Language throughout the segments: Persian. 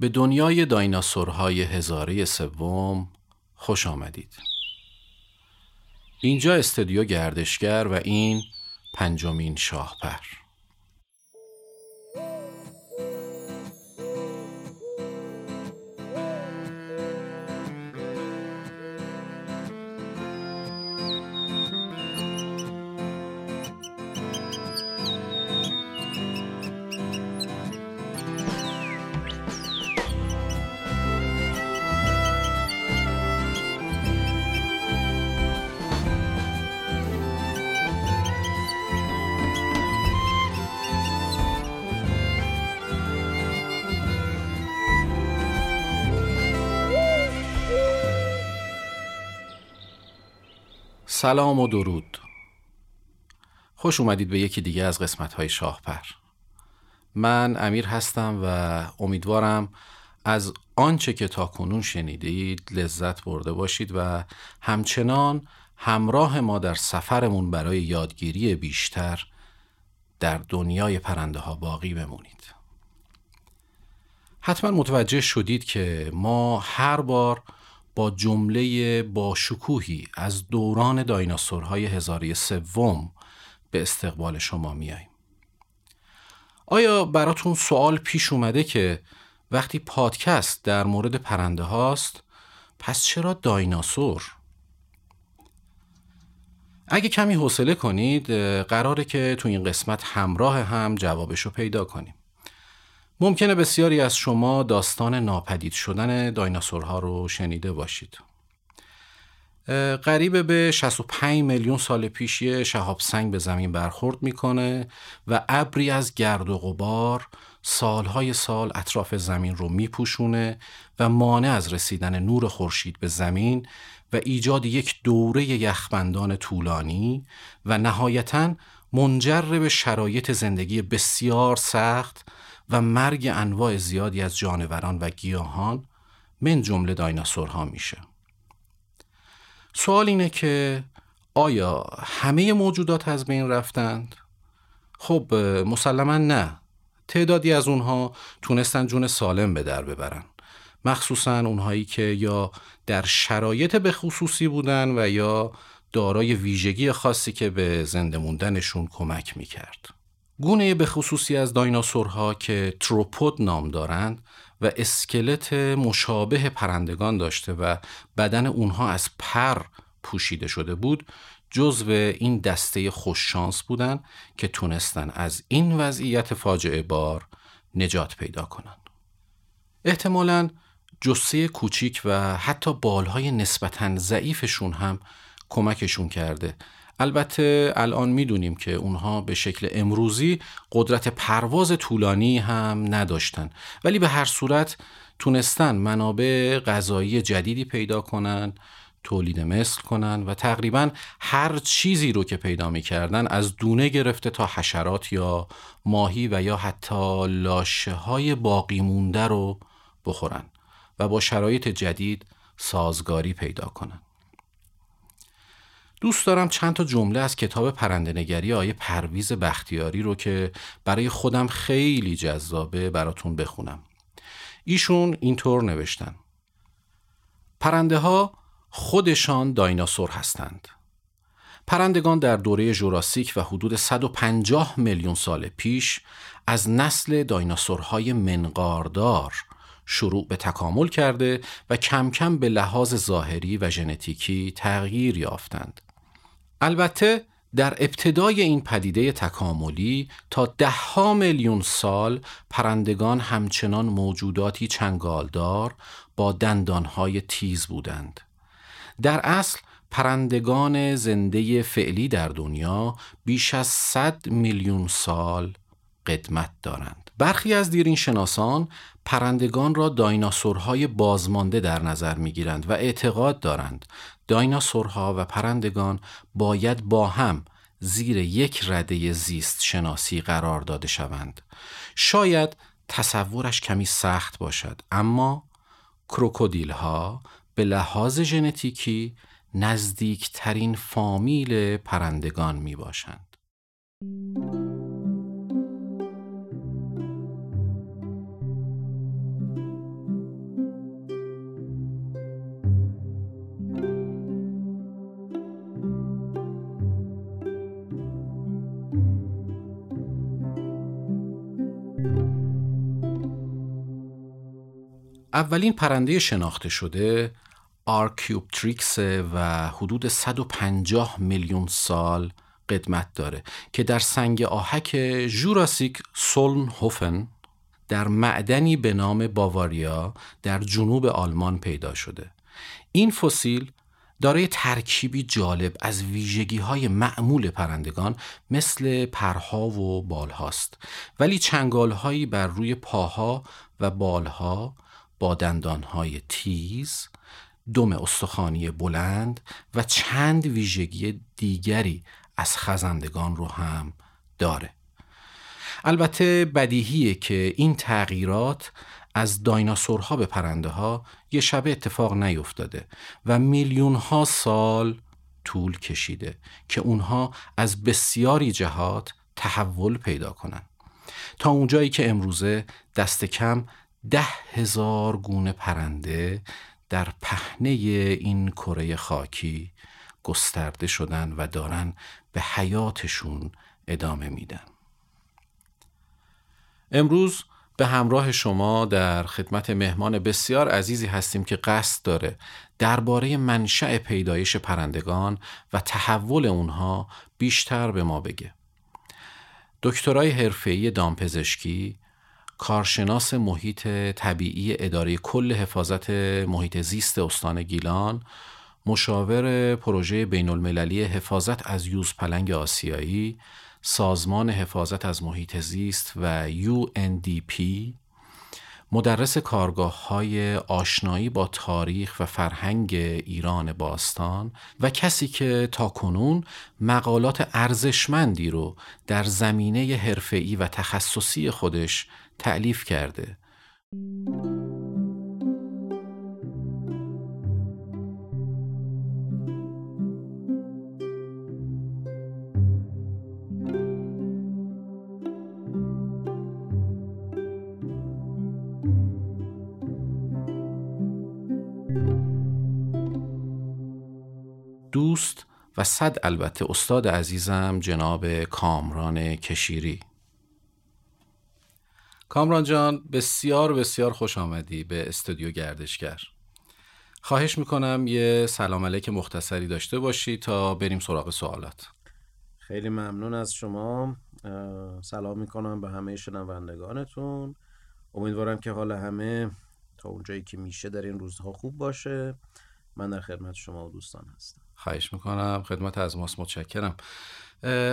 به دنیای دایناسورهای هزاره سوم خوش آمدید. اینجا استودیو گردشگر و این پنجمین شاهپر. سلام و درود. خوش اومدید به یکی دیگه از قسمت های شاهپر. من امیر هستم و امیدوارم از آنچه که تا کنون شنیدید لذت برده باشید و همچنان همراه ما در سفرمون برای یادگیری بیشتر در دنیای پرنده ها باقی بمونید. حتما متوجه شدید که ما هر بار با جمله با شکوهی از دوران دایناسورهای هزاره سوم به استقبال شما میاییم. آیا براتون سوال پیش اومده که وقتی پادکست در مورد پرنده هاست پس چرا دایناسور؟ اگه کمی حوصله کنید قراره که تو این قسمت همراه هم جوابش رو پیدا کنیم. ممکنه بسیاری از شما داستان ناپدید شدن دایناسورها رو شنیده باشید. قریب به 65 میلیون سال پیش یه شهاب سنگ به زمین برخورد می‌کنه و ابری از گرد و غبار سالهای سال اطراف زمین رو میپوشونه و مانع از رسیدن نور خورشید به زمین و ایجاد یک دوره یخبندان طولانی و نهایتا منجر به شرایط زندگی بسیار سخت و مرگ انواع زیادی از جانوران و گیاهان من جمله دایناسورها میشه سوال اینه که آیا همه موجودات از بین رفتند؟ خب مسلما نه تعدادی از اونها تونستن جون سالم به در ببرن مخصوصا اونهایی که یا در شرایط به خصوصی بودن و یا دارای ویژگی خاصی که به زنده موندنشون کمک می‌کرد. گونه به خصوصی از دایناسورها که تروپود نام دارند و اسکلت مشابه پرندگان داشته و بدن اونها از پر پوشیده شده بود جزو این دسته خوششانس بودند که تونستن از این وضعیت فاجعه بار نجات پیدا کنند. احتمالا جسه کوچیک و حتی بالهای نسبتا ضعیفشون هم کمکشون کرده البته الان می‌دونیم که اونها به شکل امروزی قدرت پرواز طولانی هم نداشتن. ولی به هر صورت تونستن منابع غذایی جدیدی پیدا کنن تولید مثل کنن و تقریبا هر چیزی رو که پیدا می‌کردن از دونه گرفته تا حشرات یا ماهی و یا حتی لاشه های باقی مونده رو بخورن و با شرایط جدید سازگاری پیدا کنن. دوست دارم چند تا جمله از کتاب پرندنگری آیه پرویز بختیاری رو که برای خودم خیلی جذابه براتون بخونم. ایشون اینطور نوشتن. پرنده ها خودشان دایناسور هستند. پرندگان در دوره جوراسیک و حدود 150 میلیون سال پیش از نسل دایناسورهای منقاردار شروع به تکامل کرده و کم کم به لحاظ ظاهری و ژنتیکی تغییر یافتند. البته در ابتدای این پدیده تکاملی تا دهها میلیون سال پرندگان همچنان موجوداتی چنگالدار با دندانهای تیز بودند. در اصل پرندگان زنده فعلی در دنیا بیش از 100 میلیون سال قدمت دارند. برخی از دیرین شناسان پرندگان را دایناسورهای بازمانده در نظر می گیرند و اعتقاد دارند دایناسورها و پرندگان باید با هم زیر یک رده زیست شناسی قرار داده شوند. شاید تصورش کمی سخت باشد اما کروکودیل ها به لحاظ ژنتیکی نزدیکترین فامیل پرندگان می باشند. اولین پرنده شناخته شده آرکیوپتریکس و حدود 150 میلیون سال قدمت داره که در سنگ آهک جوراسیک سولن هوفن در معدنی به نام باواریا در جنوب آلمان پیدا شده. این فسیل دارای ترکیبی جالب از ویژگی های معمول پرندگان مثل پرها و بالهاست. ولی چنگال هایی بر روی پاها و بالها با دندانهای تیز دم استخوانی بلند و چند ویژگی دیگری از خزندگان رو هم داره. البته بدیهیه که این تغییرات از دایناسورها به پرنده ها یه شبه اتفاق نیفتاده و میلیون ها سال طول کشیده که اونها از بسیاری جهات تحول پیدا کنن. تا اونجایی که امروزه دست کم ده هزار گونه پرنده در پهنه این کره خاکی گسترده شدن و دارن به حیاتشون ادامه میدن امروز به همراه شما در خدمت مهمان بسیار عزیزی هستیم که قصد داره درباره منشأ پیدایش پرندگان و تحول اونها بیشتر به ما بگه. دکترای حرفه‌ای دامپزشکی، کارشناس محیط طبیعی اداره کل حفاظت محیط زیست استان گیلان، مشاور پروژه بین المللی حفاظت از یوز پلنگ آسیایی، سازمان حفاظت از محیط زیست و UNDP مدرس کارگاه های آشنایی با تاریخ و فرهنگ ایران باستان و کسی که تا کنون مقالات ارزشمندی رو در زمینه حرفه‌ای و تخصصی خودش تعلیف کرده. دوست و صد البته استاد عزیزم جناب کامران کشیری کامران جان بسیار بسیار خوش آمدی به استودیو گردشگر. خواهش می‌کنم یه سلام علیک مختصری داشته باشی تا بریم سراغ سوالات. خیلی ممنون از شما. سلام می‌کنم به همه شنوندگانتون. امیدوارم که حال همه تا اونجایی که میشه در این روزها خوب باشه. من در خدمت شما و دوستان هستم. خواهش می‌کنم. خدمت از ماست. متشکرم.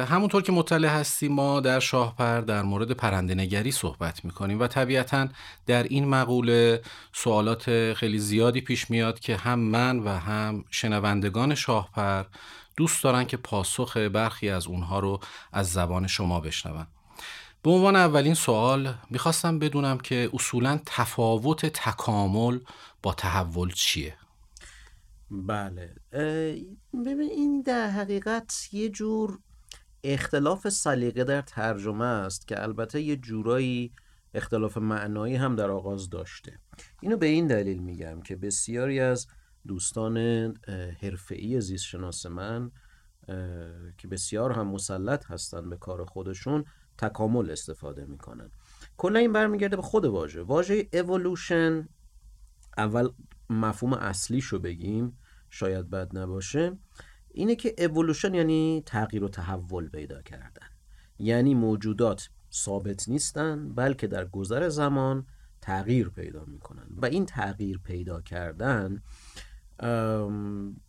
همونطور که مطلع هستیم ما در شاهپر در مورد پرنده نگری صحبت می‌کنیم و طبیعتا در این مقوله سوالات خیلی زیادی پیش میاد که هم من و هم شنوندگان شاهپر دوست دارن که پاسخ برخی از اونها رو از زبان شما بشنون. به عنوان اولین سوال می‌خواستم بدونم که اصولا تفاوت تکامل با تحول چیه؟ بله. ببین این در حقیقت یه جور اختلاف سلیقه در ترجمه است که البته یه جورایی اختلاف معنایی هم در آغاز داشته. اینو به این دلیل میگم که بسیاری از دوستان حرفه‌ای زیست شناس من که بسیار هم مسلط هستند به کار خودشون تکامل استفاده می‌کنن. کلا این برمیگرده به خود واژه. واژه اولوشن اول مفهوم اصلیشو بگیم شاید بد نباشه اینه که اولوشن یعنی تغییر و تحول پیدا کردن. یعنی موجودات ثابت نیستن بلکه در گذر زمان تغییر پیدا می‌کنن. و این تغییر پیدا کردن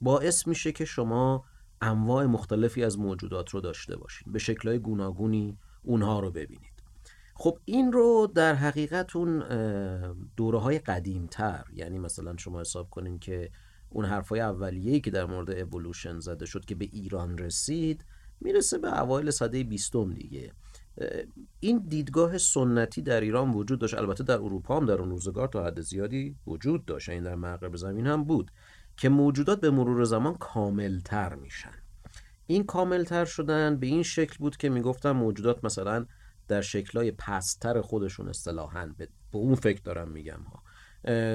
باعث میشه که شما انواع مختلفی از موجودات رو داشته باشید به شکلهای گوناگونی اونها رو ببینید خب این رو در حقیقت اون دوره های قدیم تر یعنی مثلا شما حساب کنین که اون حرفای اولیه‌ای که در مورد اِوولوشن زده شد که به ایران رسید می‌رسه به اوایل سده بیستم دیگه. این دیدگاه سنتی در ایران وجود داشت. البته در اروپا هم در اون روزگار تا حد زیادی وجود داشت. این در مغرب زمین هم بود که موجودات به مرور زمان کاملتر میشن. این کاملتر شدن به این شکل بود که می‌گفتن موجودات مثلا در شکلهای پستر خودشون اصطلاحا به اون فکر دارم میگم ها.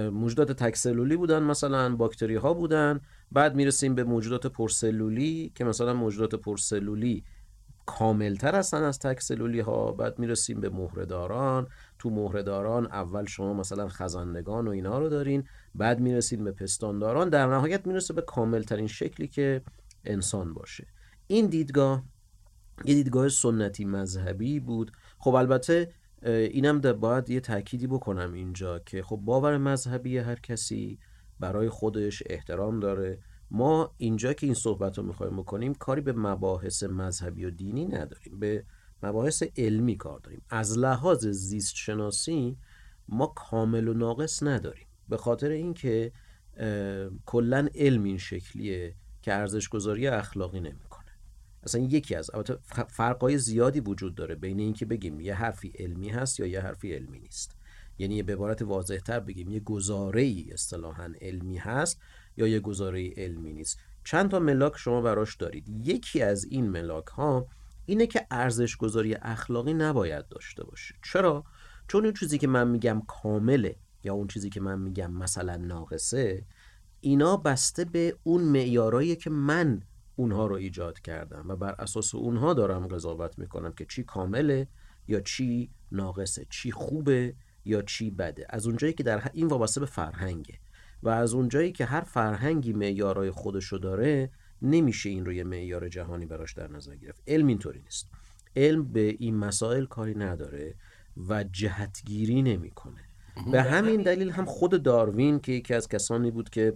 موجودات تکسلولی بودن مثلا باکتری ها بودن. بعد می‌رسیم به موجودات پرسلولی که مثلا موجودات پرسلولی کاملتر هستن از تک سلولی ها بعد می‌رسیم به مهرهداران. تو مهرهداران اول شما مثلا خزندگان و اینا رو دارین. بعد می‌رسیم به پستانداران. در نهایت می‌رسه به کاملترین شکلی که انسان باشه. این دیدگاه یه دیدگاه سنتی مذهبی بود خب البته اینم باید یه تأکیدی بکنم اینجا که خب باور مذهبی هر کسی برای خودش احترام داره. ما اینجا که این صحبت رو می‌خوایم بکنیم کاری به مباحث مذهبی و دینی نداریم. به مباحث علمی کار داریم. از لحاظ زیست شناسی ما کامل و ناقص نداریم. به خاطر اینکه کلا علم این شکلیه که ارزش گذاری اخلاقی نمی‌کنه. اصلا یکی از البته فرقای زیادی وجود داره بین اینکه بگیم یه حرفی علمی هست یا یه حرفی علمی نیست. یعنی به عبارت واضحتر بگیم یه گزاره ای اصطلاحا علمی هست یا یه گزاره علمی نیست. چند تا ملاک شما براش دارید. یکی از این ملاک ها اینه که ارزش گذاری اخلاقی نباید داشته باشه. چرا؟ چون اون چیزی که من میگم کامله یا اون چیزی که من میگم مثلا ناقصه اینا بسته به اون معیارایی که من اونها رو ایجاد کردم و بر اساس اونها دارم قضاوت می‌کنم که چی کامله یا چی ناقصه چی خوبه یا چی بده. از اونجایی که در این وابسته به فرهنگه و از اونجایی که هر فرهنگی معیارای خودشو داره نمیشه این روی معیار جهانی براش در نظر گرفت. علم اینطوری نیست. علم به این مسائل کاری نداره و جهتگیری نمی‌کنه. به همین دلیل هم خود داروین که یکی از کسانی بود که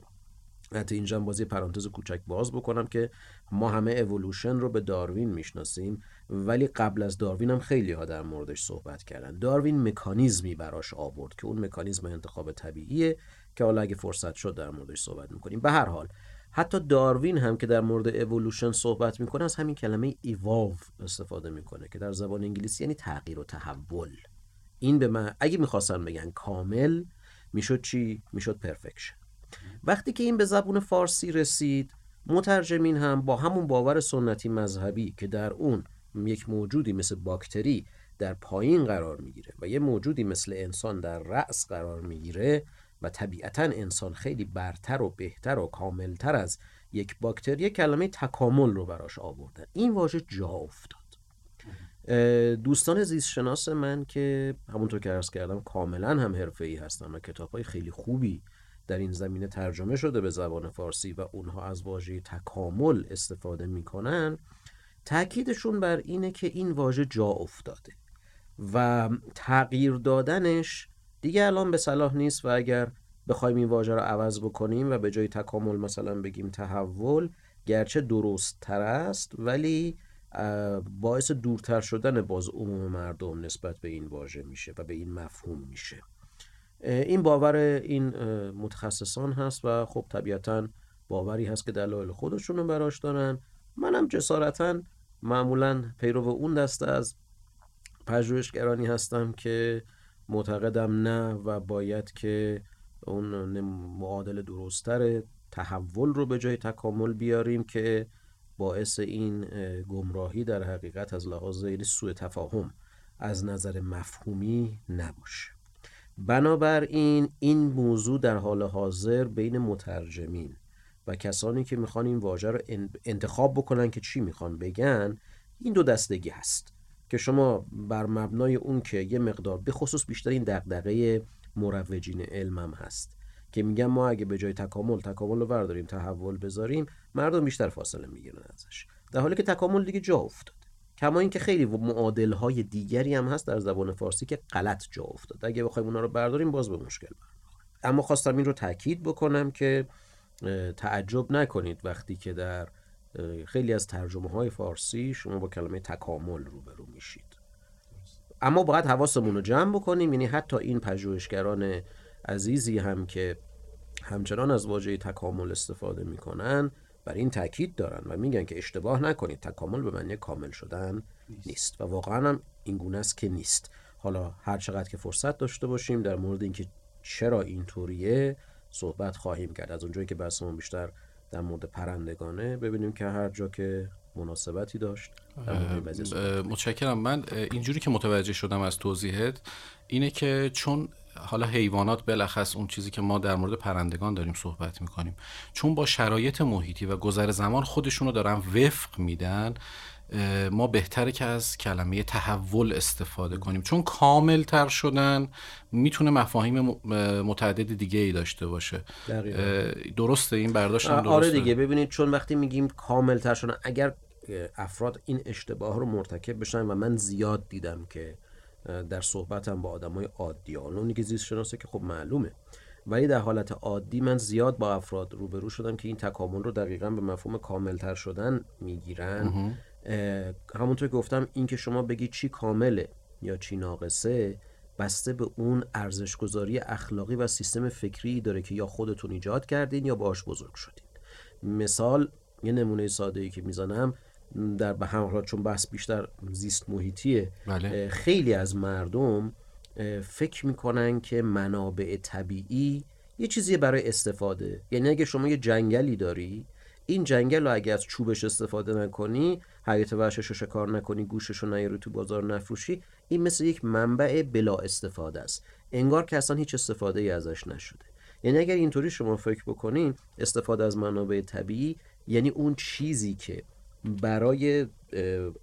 حتی اینجا بازی پرانتز کوچک باز بکنم که ما همه اولوشن رو به داروین می‌شناسیم. ولی قبل از داروین هم خیلی ها در موردش صحبت کردن. داروین مکانیزمی براش آورد که اون مکانیزم انتخاب طبیعیه که حالا اگه فرصت شد در موردش صحبت می‌کنیم. به هر حال حتی داروین هم که در مورد اولوشن صحبت می‌کنه از همین کلمه ایوالو استفاده می‌کنه که در زبان انگلیسی یعنی تغییر و تحول. این به من اگه می‌خواستن بگن کامل می‌شد چی؟ می‌شد پرفکشن وقتی که این به زبون فارسی رسید مترجمین هم با همون باور سنتی مذهبی که در اون یک موجودی مثل باکتری در پایین قرار می‌گیره و یه موجودی مثل انسان در رأس قرار می‌گیره و طبیعتا انسان خیلی برتر و بهتر و کاملتر از یک باکتری کلمه تکامل رو براش آوردن این واژه جا افتاد. دوستان زیست شناس من که همونطور که عرض کردم کاملا هم حرفه ای هستن و کتاب های خیلی خوبی در این زمینه ترجمه شده به زبان فارسی و اونها از واژه تکامل استفاده می‌کنن تاکیدشون بر اینه که این واژه جا افتاده و تغییر دادنش دیگه الان به صلاح نیست و اگر بخوایم این واژه رو عوض بکنیم و به جای تکامل مثلا بگیم تحول گرچه درست تر است ولی باعث دورتر شدن باز عموم مردم نسبت به این واژه میشه و به این مفهوم میشه. این باور این متخصصان هست و خب طبیعتا باوری هست که دلایل خودشون رو براش دارن. منم جسارتا معمولا پیرو اون دسته از پژوهشگرانی هستم که معتقدم نه و باید که اون معادل درستتر تحول رو به جای تکامل بیاریم که باعث این گمراهی در حقیقت از لحاظ یعنی سوء تفاهم از نظر مفهومی نباشه. بنابراین این موضوع در حال حاضر بین مترجمین و کسانی که می‌خوان این واژه رو انتخاب بکنن که چی می‌خوان بگن این دو دستگی هست که شما بر مبنای اون که یه مقدار به خصوص بیشتر این دغدغه مروجین علمم هست که میگن ما اگه به جای تکامل تکامل رو برداریم تحول بذاریم مردم بیشتر فاصله می‌گیرن ازش. در حالی که تکامل دیگه جا افتاد. کما اینکه خیلی معادل های دیگری هم هست در زبان فارسی که غلط جا افتاد. اگه بخوایم اونا رو برداریم باز به مشکل اما خواستم این رو تاکید بکنم که تعجب نکنید وقتی که در خیلی از ترجمه های فارسی شما با کلمه تکامل روبرو میشید. اما باید حواسمون رو جمع بکنیم. یعنی حتی این پژوهشگران عزیزی هم که همچنان از واژه تکامل استفاده می‌کنن بر این تاکید دارن و میگن که اشتباه نکنید تکامل به معنی کامل شدن نیست, و واقعا هم این گونه است که نیست. حالا هر چقدر که فرصت داشته باشیم در مورد اینکه چرا اینطوریه صحبت خواهیم کرد. از اونجایی که بحثمون بیشتر در مورد پرندگانه ببینیم که هر جا که مناسبتی داشت متشکرم. من اینجوری که متوجه شدم از توضیحت اینه که چون حالا حیوانات بلخص اون چیزی که ما در مورد پرندگان داریم صحبت می‌کنیم. چون با شرایط محیطی و گذر زمان خودشونو دارن وفق میدن ما بهتره که از کلمه تحول استفاده کنیم. چون کامل تر شدن می‌تونه مفاهیم متعدد دیگه ای داشته باشه. درسته این برداشت درسته. آره دیگه ببینید چون وقتی میگیم کامل تر شدن اگر افراد این اشتباه رو مرتکب بشن و من زیاد دیدم که در صحبتم با آدمای عادی. اونی که زیست شناسه که خب معلومه. ولی در حالت عادی من زیاد با افراد روبرو شدم که این تکامل رو دقیقا به مفهوم کاملتر شدن می‌گیرن. همونطور که گفتم این که شما بگی چی کامله یا چی ناقصه بسته به اون ارزشگذاری اخلاقی و سیستم فکری داره که یا خودتون ایجاد کردین یا باش بزرگ شدین. مثال یه نمونه ساده ای که می‌زنم. در به همراه چون بحث بیشتر زیست محیطیه بله. خیلی از مردم فکر می‌کنن که منابع طبیعی یه چیزی برای استفاده. یعنی اگه شما یه جنگلی داری این جنگل رو اگه از چوبش استفاده نکنی حیات وحشش رو شکار نکنی گوشش رو نیاری تو بازار نفروشی این مثل یک منبع بلا استفاده است. انگار که اصلا هیچ استفاده ای ازش نشده. یعنی اگر اینطوری شما فکر بکنین استفاده از منابع طبیعی یعنی اون چیزی که برای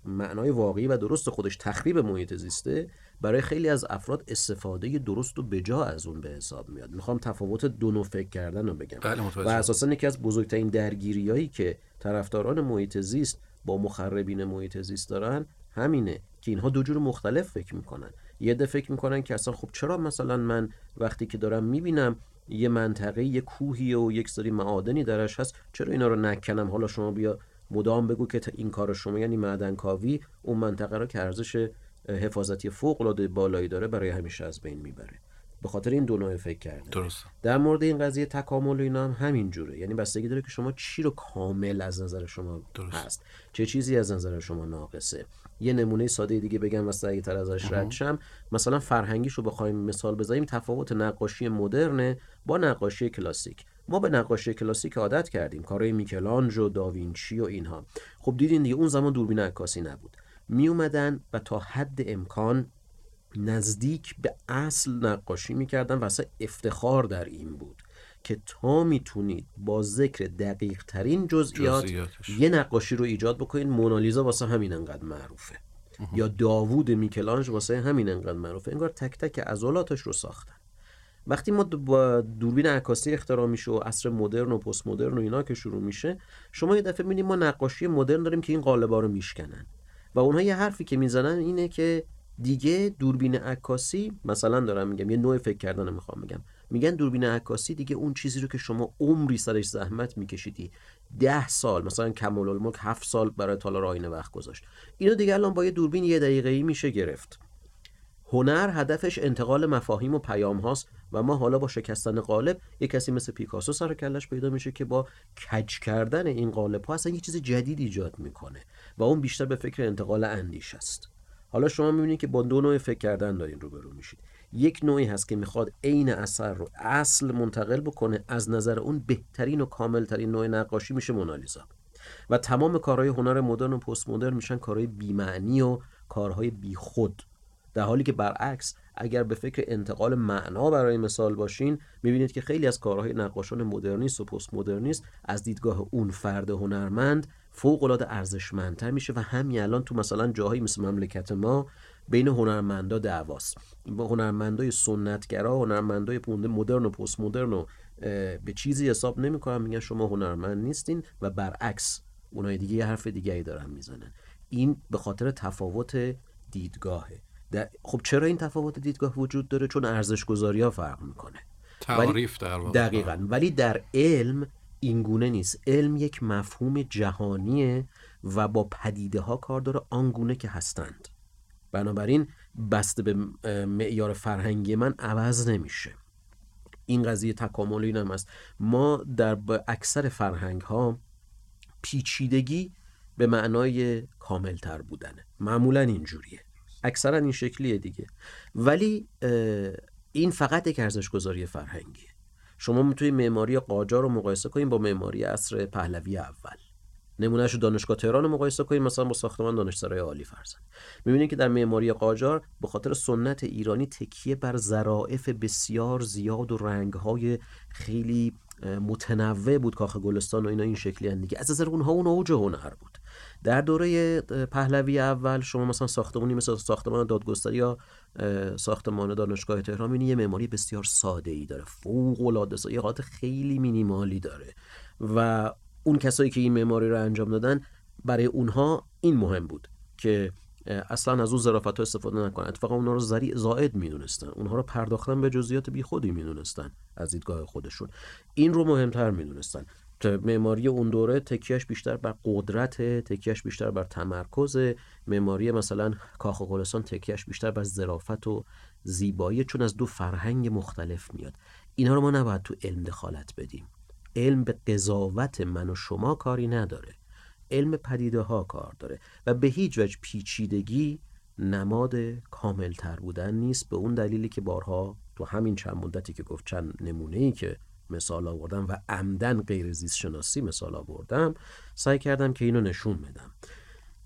معنای واقعی و درست خودش تخریب محیط زیسته برای خیلی از افراد استفاده درست و بجا از اون به حساب میاد. می‌خوام تفاوت دو نوع فکر کردن رو بگم. بله و اساسا یکی از بزرگترین درگیریایی که طرفداران محیط زیست با مخربین محیط زیست دارن همینه که اینها دو جور مختلف فکر می‌کنن. یه ده فکر می‌کنن که اصلا خب چرا مثلا من وقتی که دارم می‌بینم یه منطقه یه کوهی و یک سری معادنی درش هست چرا اینا رو نکنم؟ حالا شما بیا مدام بگو که این کار شما یعنی معدن کاوی اون منطقه رو که ارزش حفاظتی فوق العاده بالایی داره برای همیشه از بین می‌بره. به خاطر این دو نوع فکر کرده درست در مورد این قضیه تکامل و اینا هم همین جوره. یعنی بستگی داره که شما چی رو کامل از نظر شما درست. هست. چه چیزی از نظر شما ناقصه. یه نمونه ساده دیگه بگم و سعی تر ازش رد شم. مثلا فرهنگیش رو بخوایم مثال بزنیم تفاوت نقاشی مدرن با نقاشی کلاسیک. ما به نقاشی کلاسیک عادت کردیم کارهای میکلانج و داوینچی و اینها. خب دیدین دیگه اون زمان دوربین عکاسی نبود. می اومدن و تا حد امکان نزدیک به اصل نقاشی می‌کردن و اصلا افتخار در این بود که تا می‌تونید با ذکر دقیق ترین جزئیات یه نقاشی رو ایجاد بکنید مونالیزا واسه همین انقدر معروفه. یا داوود میکلانج واسه همین انقدر معروفه. انگار تک تک عضلاتش رو ساختن. وقتی ما با دوربین عکاسی اختراع میشه و عصر مدرن و پست مدرن و اینا که شروع میشه شما یه دفعه می‌بینید ما نقاشی مدرن داریم که این قالبا رو میشکنن. و اونها یه حرفی که می‌زنن اینه که دیگه دوربین عکاسی مثلا دارم میگم یه نوع فکر کردن می‌خوام بگم. میگن دوربین عکاسی دیگه اون چیزی رو که شما عمری سرش زحمت میکشیدی. ده سال مثلا کمال الملک هفت سال برای تالار آینه وقت گذاشت. اینو دیگه الان با یه دوربین یه دقیقه ای میشه گرفت. هنر هدفش انتقال مفاهیم و پیام هاست و ما حالا با شکستن قالب یه کسی مثل پیکاسو سر کلش پیدا میشه که با کج کردن این قالب ها اصلا یه چیز جدید ایجاد می‌کنه و اون بیشتر به فکر انتقال اندیش است. حالا شما می‌بینید که با دو نوع فکر کردن دارین روبرو میشید. یک نوعی هست که می‌خواد عین اثر رو اصل منتقل بکنه از نظر اون بهترین و کاملترین نوع نقاشی میشه مونالیزا. و تمام کارهای هنر مدرن و پست مدرن میشن کارهای بیمعنی و کارهای بیخود. در حالی که برعکس اگر به فکر انتقال معنا برای مثال باشین می‌بینید که خیلی از کارهای نقاشان مدرنیست و پست مدرنیست از دیدگاه اون فرد هنرمند فوق العاده ارزشمندتر میشه و همین الان تو مثلا جاهایی مثل مملکت ما بین هنرمندا دعواست. با هنرمندای سنتگرا هنرمندای مدرن و پست مدرن و به چیزی حساب نمی‌کنن میگن شما هنرمند نیستین و برعکس اونای دیگه حرف دیگری دارن می‌زنن. این به خاطر تفاوت دیدگاهه. خب چرا این تفاوت دیدگاه وجود داره؟ چون ارزش گذاری ها فرق می‌کنه. تعریف در واقع. دقیقا. ولی در علم اینگونه نیست. علم یک مفهوم جهانیه و با پدیده ها کار داره آنگونه که هستند. بنابراین بسته به معیار فرهنگی من عوض نمیشه. این قضیه تکامل این هم است. ما در اکثر فرهنگ ها پیچیدگی به معنای کاملتر بودنه. معمولا اینجوریه. اکثرا این شکلیه دیگه. ولی این فقط یک ارزش گذاری فرهنگیه. شما می‌تونید معماری قاجار رو مقایسه کنید با معماری عصر پهلوی اول. نمونهش دانشگاه تهران رو مقایسه کنید مثلا با ساختمان دانشسرای عالی فرزن می‌بینید که در معماری قاجار به خاطر سنت ایرانی تکیه بر ظرافت بسیار زیاد و رنگهای خیلی متنوع بود کاخ گلستان و اینا این شکلی دیگه از نظر اونها اون اوج هنر بود. در دوره پهلوی اول شما مثلا ساختمانی مثل ساختمان دادگستری یا ساختمان دانشگاه تهران یه معماری بسیار ساده ای داره فوق العاده یه حالت خیلی مینیمالی داره. و اون کسایی که این معماری رو انجام دادن برای اونها این مهم بود که اصلا از اون ظرافت ها استفاده نکنن. اتفاقا اونها رو زری زائد می‌دونستن. اونها رو پرداختن به جزئیات بیخودی می‌دونستن از دیدگاه خودشون. این رو مهمتر می‌دونستن. معماری اون دوره تکیهش بیشتر بر قدرت تکیهش بیشتر بر تمرکز. معماری مثلا کاخ گلستان تکیهش بیشتر بر ظرافت و زیبایی چون از دو فرهنگ مختلف میاد. اینا رو ما نباید تو علم دخالت بدیم. علم به قضاوت من و شما کاری نداره. علم پدیده ها کار داره و به هیچ وجه پیچیدگی نماد کامل تر بودن نیست به اون دلیلی که بارها تو همین چند مدتی که گفت چند نمونه ای که مثال آوردم و عمدن غیر زیست شناسی مثال آوردم سعی کردم که اینو نشون بدم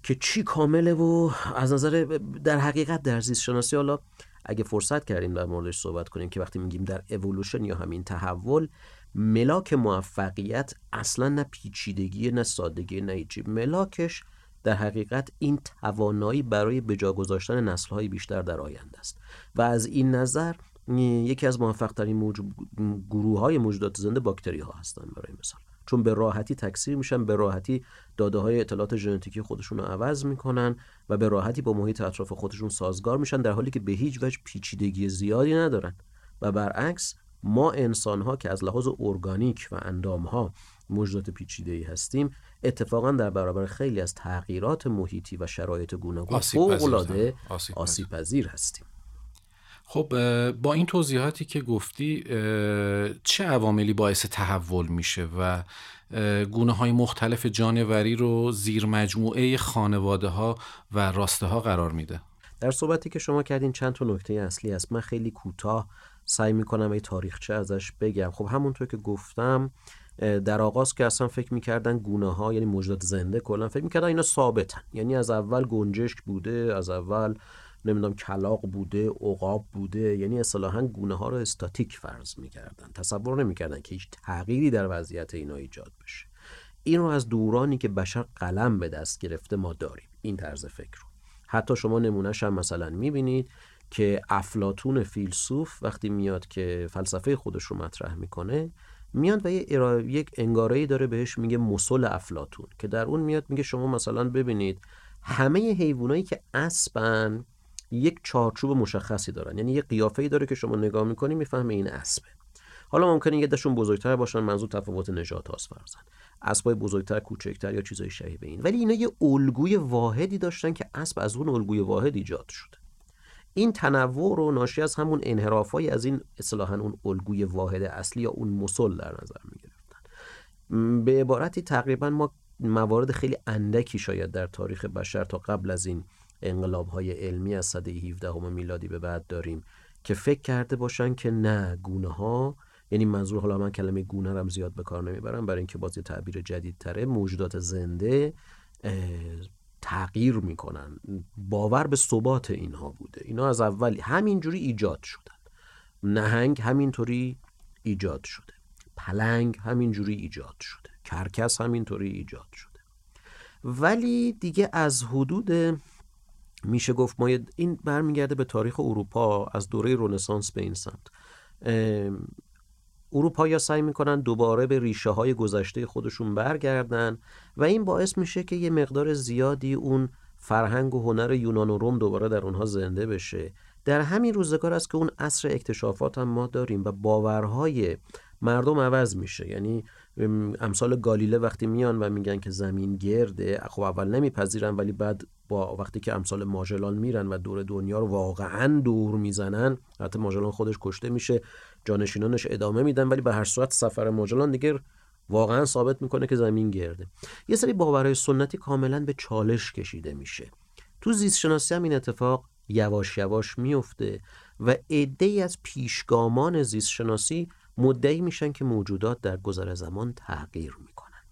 که چی کامله و از نظر در حقیقت در زیست شناسی حالا اگه فرصت کردیم در موردش صحبت کنیم که وقتی میگیم در اولوشن یا همین تحول ملاک موفقیت اصلا نه پیچیدگی نه سادگی نه هیچی. ملاکش در حقیقت این توانایی برای بجا گذاشتن نسلهای بیشتر در آینده است. و از این نظر یکی از موفق ترین موج... گروه های موجودات زنده باکتری ها هستن برای مثال. چون به راحتی تکثیر میشن به راحتی داده های اطلاعات ژنتیکی خودشون رو عوض می‌کنن و به راحتی با محیط اطراف خودشون سازگار میشن در حالی که به هیچ وجه پیچیدگی زیادی ندارن. و برعکس ما انسان ها که از لحاظ ارگانیک و اندام ها موجودات پیچیده ای هستیم اتفاقا در برابر خیلی از تغییرات محیطی و شرایط گوناگون فوق العاده آسیب پذیر. هستیم. خب با این توضیحاتی که گفتی چه عواملی باعث تحول میشه و گونه های مختلف جانوری رو زیر مجموعه خانواده ها و راسته ها قرار میده؟ در صحبتی که شما کردین چند تا نکته اصلی هست من خیلی کوتاه سعی می‌کنم ای تاریخچه ازش بگم. خب همونطور که گفتم در آغاز که اصلا فکر می‌کردن گونه ها یعنی موجودات زنده کلا فکر می‌کردن اینا ثابتن. یعنی از اول گنجشک بوده از اول نمی‌دونم کلاق بوده عقاب بوده یعنی اصطلاحا گونه ها رو استاتیک فرض می‌کردن. تصور نمی‌کردن که هیچ تغییری در وضعیت اینا ایجاد بشه. این رو از دورانی که بشر قلم به دست گرفته ما داریم. این طرز فکر رو. حتی شما نمونهش هم مثلا می‌بینید. که افلاتون فیلسوف وقتی میاد که فلسفه خودش رو مطرح می‌کنه میاد و یه یک انگارهی داره بهش میگه مسل افلاتون که در اون میاد میگه شما مثلا ببینید همه حیوانایی که اسبن یک چارچوب مشخصی دارن یعنی یه قیافه‌ای داره که شما نگاه می‌کنی می‌فهمه این اسبه. حالا ممکنه یه دشون بزرگتر باشن منظور تفاوت نژاد هاست فرزن اسبای بزرگتر کوچکتر یا چیزای شبیه این. ولی اینا یه الگوی واحدی داشتن که اسب از اون الگوی واحد ایجاد شده. این تنوع رو ناشی از همون انحرافای از این اصطلاحا اون الگوی واحد اصلی یا اون مسل در نظر می‌گرفتن. به عبارتی تقریبا ما موارد خیلی اندکی شاید در تاریخ بشر تا قبل از این انقلاب های علمی از صده 17 میلادی به بعد داریم که فکر کرده باشن که نه گونه ها یعنی منظور حالا من کلمه گونه هم زیاد به کار نمی‌برم برای اینکه باز تعبیر جدید تره موجودات زنده تغییر می‌کنن. باور به ثبات اینها بوده. اینا از اولی همینجوری ایجاد شدن. نهنگ همینطوری ایجاد شده. پلنگ همینجوری ایجاد شده. کرکس همینطوری ایجاد شده. ولی دیگه از حدود میشه گفت ما این برمیگرده به تاریخ اروپا از دوره رنسانس به این سمت. اروپا سعی می‌کنن دوباره به ریشه های گذشته خودشون برگردن و این باعث میشه که یه مقدار زیادی اون فرهنگ و هنر یونان و روم دوباره در اونها زنده بشه. در همین روزگار است که اون عصر اکتشافات هم ما داریم و باورهای مردم عوض میشه. یعنی امثال گالیله وقتی میان و میگن که زمین گرده خب اول نمیپذیرن ولی بعد با وقتی که امثال ماژلان میرن و دور دنیا رو واقعا دور می‌زنن حتی ماژلان خودش کشته میشه. جانشینانش ادامه میدن ولی به هر صورت سفر ماجلان دیگه واقعا ثابت می‌کنه که زمین گرده. یه سری باورهای سنتی کاملا به چالش کشیده میشه. تو زیست شناسی هم این اتفاق یواش یواش میفته و عده از پیشگامان زیست شناسی مدعی میشن که موجودات در گذر زمان تغییر می‌کنن.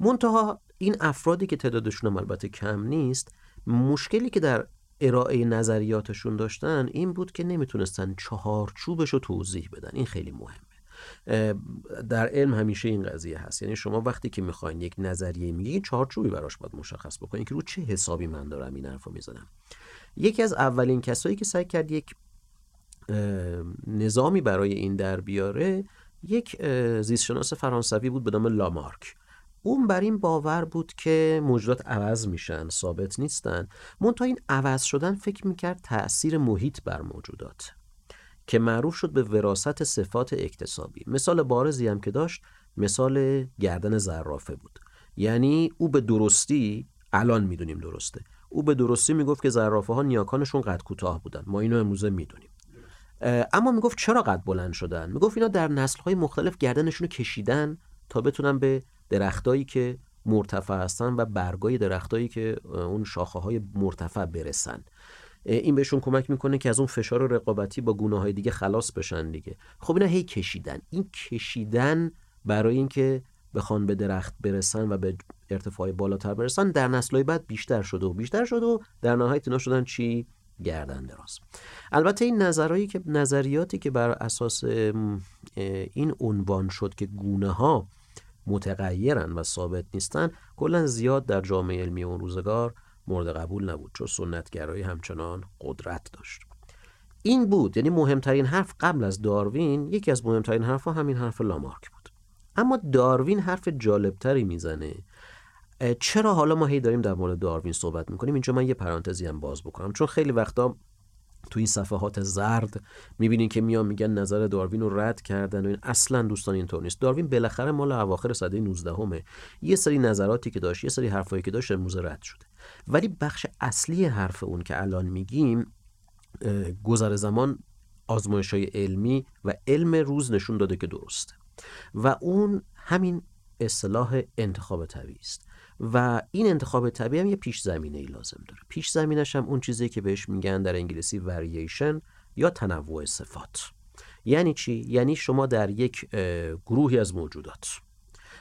منتها این افرادی که تعدادشون هم البته کم نیست مشکلی که در ارائه نظریاتشون داشتن این بود که نمی‌تونستن چهارچوبش رو توضیح بدن. این خیلی مهمه. در علم همیشه این قضیه هست. یعنی شما وقتی که می‌خواین یک نظریه میگی چهارچوبی براش باید مشخص بکنین. که رو چه حسابی من دارم این حرفو می‌زنم. یکی از اولین کسایی که سعی کرد یک نظامی برای این در بیاره یک زیستشناس فرانسوی بود به نام لامارک. اون بر این باور بود که موجودات عوض میشن ثابت نیستن. منتها این عوض شدن فکر می‌کرد تأثیر محیط بر موجودات که معروف شد به وراست صفات اکتسابی. مثال بارزی هم که داشت مثال گردن زرافه بود. یعنی او به درستی الان می‌دونیم درسته او به درستی می‌گفت که زرافه ها نیاکانشون قد کوتاه بودن. ما اینو امروزه می‌دونیم. اما می‌گفت چرا قد بلند شدن؟ می‌گفت اینا در نسل های مختلف گردنشون رو کشیدن. تا بتونن به درختایی که مرتفع هستن و برگای درختایی که اون شاخه های مرتفع برسن. این بهشون کمک می‌کنه که از اون فشار رقابتی با گونه های دیگه خلاص بشن دیگه. خب اینا هی کشیدن. این کشیدن برای اینکه بخوان به درخت برسن و به ارتفاع بالاتر برسن در نسلهای بعد بیشتر شده و بیشتر شده و در نهایت اینا شدن چی؟ گردن دراز. البته این نظرهایی که نظریاتی که بر اساس این عنوان شد که گونه ها متغیرن و ثابت نیستن کلا زیاد در جامعه علمی اون روزگار مورد قبول نبود چون سنتگرایی همچنان قدرت داشت. این بود یعنی مهمترین حرف قبل از داروین یکی از مهمترین حرفها همین حرف لامارک بود. اما داروین حرف جالبتری می‌زنه. چرا حالا ما هی داریم در مورد داروین صحبت می‌کنیم؟ اینجا من یه پرانتزی هم باز بکنم چون خیلی وقتا تو این صفحات زرد می‌بینین که میان میگن نظر داروین رو رد کردن و این اصلا دوستان اینطور نیست. داروین بالاخره مال اواخر سده 19 همه یه سری نظراتی که داشت یه سری حرفایی که داشت امروز رد شده. ولی بخش اصلی حرف اون که الان میگیم گذر زمان آزمایش های علمی و علم روز نشون داده که درسته. و اون همین اصطلاح انتخاب طبیعی است. و این انتخاب طبیعی هم یه پیش زمینه ای لازم داره. پیش زمینش هم اون چیزی که بهش میگن در انگلیسی ورییشن یا تنوع صفات. یعنی چی؟ یعنی شما در یک گروهی از موجودات.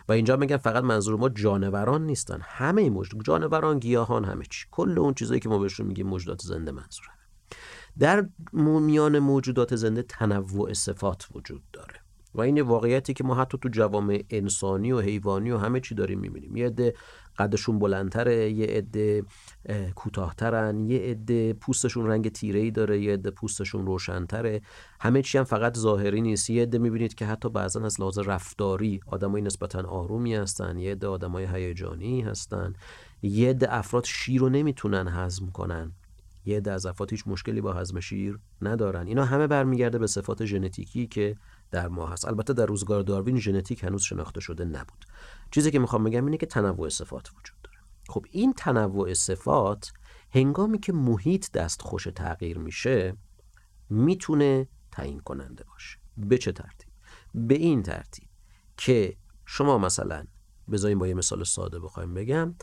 و اینجا میگن فقط منظور ما جانوران نیستن. همه موجود جانوران گیاهان همه چی. کل اون چیزایی که ما بهشون میگیم موجودات زنده منظوره. در میان موجودات زنده تنوع صفات وجود داره. و این واقعیتی که ما حتی تو جوامع انسانی و حیوانی و همه چی داریم می‌بینیم. یه قدشون بلندتره یه عده کوتاهترن یه عده پوستشون رنگ تیره‌ای داره یه عده پوستشون روشنتره. همه چی هم فقط ظاهری نیست. یه عده می‌بینید که حتی بعضا از لحاظ رفتاری آدمای نسبتا آرومی هستن یه عده آدمای هیجانی هستن. یه عده افراد شیر رو نمی‌تونن هضم کنن. یه عده از افراد هیچ مشکلی با هضم شیر ندارن. اینا همه برمیگرده به صفات ژنتیکی که در ما هست البته در روزگار داروین ژنتیک هنوز شناخته شده نبود. چیزی که می‌خوام بگم اینه که تنوع صفات وجود داره. خب این تنوع صفات هنگامی که محیط دست خوش تغییر میشه می‌تونه تعیین کننده باشه. به چه ترتیب؟ به این ترتیب که شما مثلا بذاریم با یه مثال ساده بخوایم بگم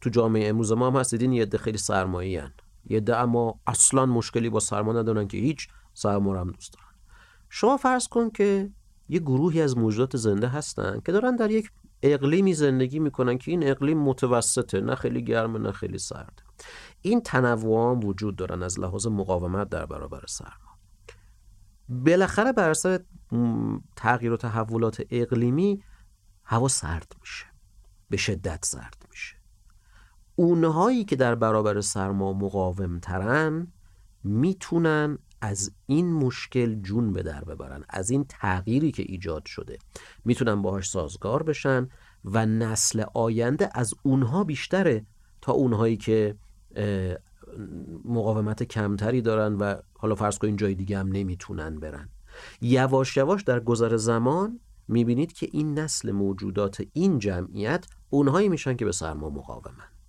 تو جامعه امروز ما هم هست دیدین یه عده خیلی سرمایه‌ای یه عده اما اصلا مشکلی با سرما ندارن که هیچ سرما هم دوست دارن. شما فرض کن که یه گروهی از موجودات زنده هستن که دارن در یک اقلیمی زندگی می‌کنن که این اقلیم متوسطه نه خیلی گرمه نه خیلی سرد. این تنوع هم وجود دارن از لحاظ مقاومت در برابر سرما بالاخره بر اثر تغییر و تحولات اقلیمی هوا سرد میشه. به شدت سرد میشه. اونهایی که در برابر سرما مقاوم ترن می‌تونن از این مشکل جون به در ببرن از این تغییری که ایجاد شده. می‌تونن باهاش سازگار بشن و نسل آینده از اونها بیشتره تا اونهایی که مقاومت کمتری دارن و حالا فرض کنید جای دیگه هم نمی‌تونن برن. یواش یواش در گذر زمان می‌بینید که این نسل موجودات این جمعیت اونهایی میشن که به سرما مقاومن.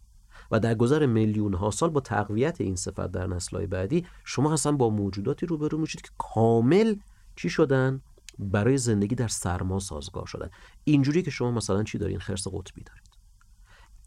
و در گذر میلیون ها سال با تقویت این صفت در نسل‌های بعدی شما اصلا با موجوداتی روبرو میشید که کامل چی شدن؟ برای زندگی در سرما سازگار شدن. اینجوری که شما مثلا چی دارین؟ خرس قطبی دارید.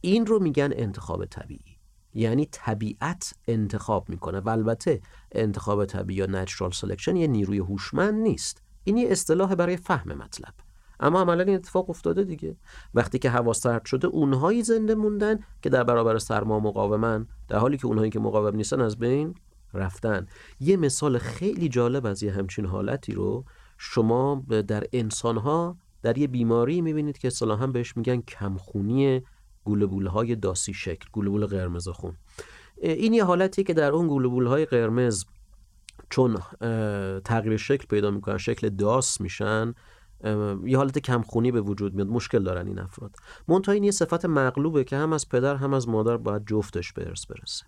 این رو میگن انتخاب طبیعی. یعنی طبیعت انتخاب می‌کنه. و البته انتخاب طبیعی یا natural selection یه نیروی هوشمند نیست. این یه اصطلاح برای فهم مطلب. اما عملا این اتفاق افتاده دیگه. وقتی که هوا سرد شده اونهایی زنده موندن که در برابر سرما مقاومن در حالی که اونهایی که مقاوم نیستن از بین رفتن. یه مثال خیلی جالب از یه همچین حالتی رو شما در انسانها در یه بیماری می‌بینید که اصطلاحا بهش میگن کمخونی گلبول های داسی شکل گلبول قرمز خون. این یه حالتی که در اون گلبول های قرمز چون تغییر شکل پیدا می‌کنن شکل داس میشن یه حالت کمخونی به وجود میاد. مشکل دارن این افراد. منتها این یه صفت مغلوبه که هم از پدر هم از مادر باید جفتش به ارث برسه.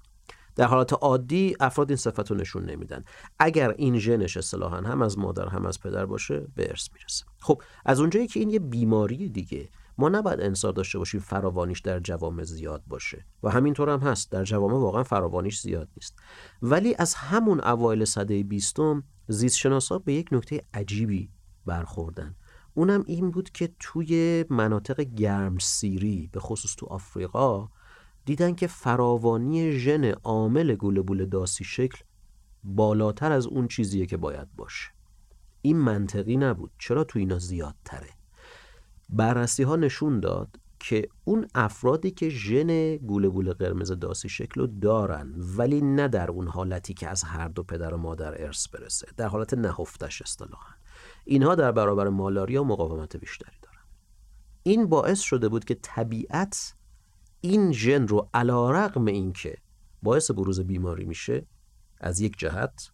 در حالت عادی افراد این صفت رو نشون نمیدن. اگر این ژنش اصطلاحا هم از مادر هم از پدر باشه به ارث می‌رسه. خب از اونجایی که این یه بیماری دیگه ما نباید انصار داشته باشیم فراوانیش در جوامع زیاد باشه. و همینطور هم هست. در جوامع واقعا فراوانیش زیاد نیست. ولی از همون اوایل صده بیستم زیستشناسا به یک نکته عجیبی برخوردن. اونم این بود که توی مناطق گرم سیری به خصوص تو آفریقا دیدن که فراوانی ژن عامل گولبول داسی شکل بالاتر از اون چیزیه که باید باشه. این منطقی نبود. چرا تو اینا زیادتره؟ بررسی ها نشون داد که اون افرادی که ژن گولبول قرمز داسی شکل رو دارن ولی نه در اون حالتی که از هر دو پدر و مادر ارث برسه. در حالت نهفتش اصطلاحا. اینها در برابر مالاریا مقاومت بیشتری دارن. این باعث شده بود که طبیعت این ژن رو علا رقم این که باعث بروز بیماری میشه از یک جهت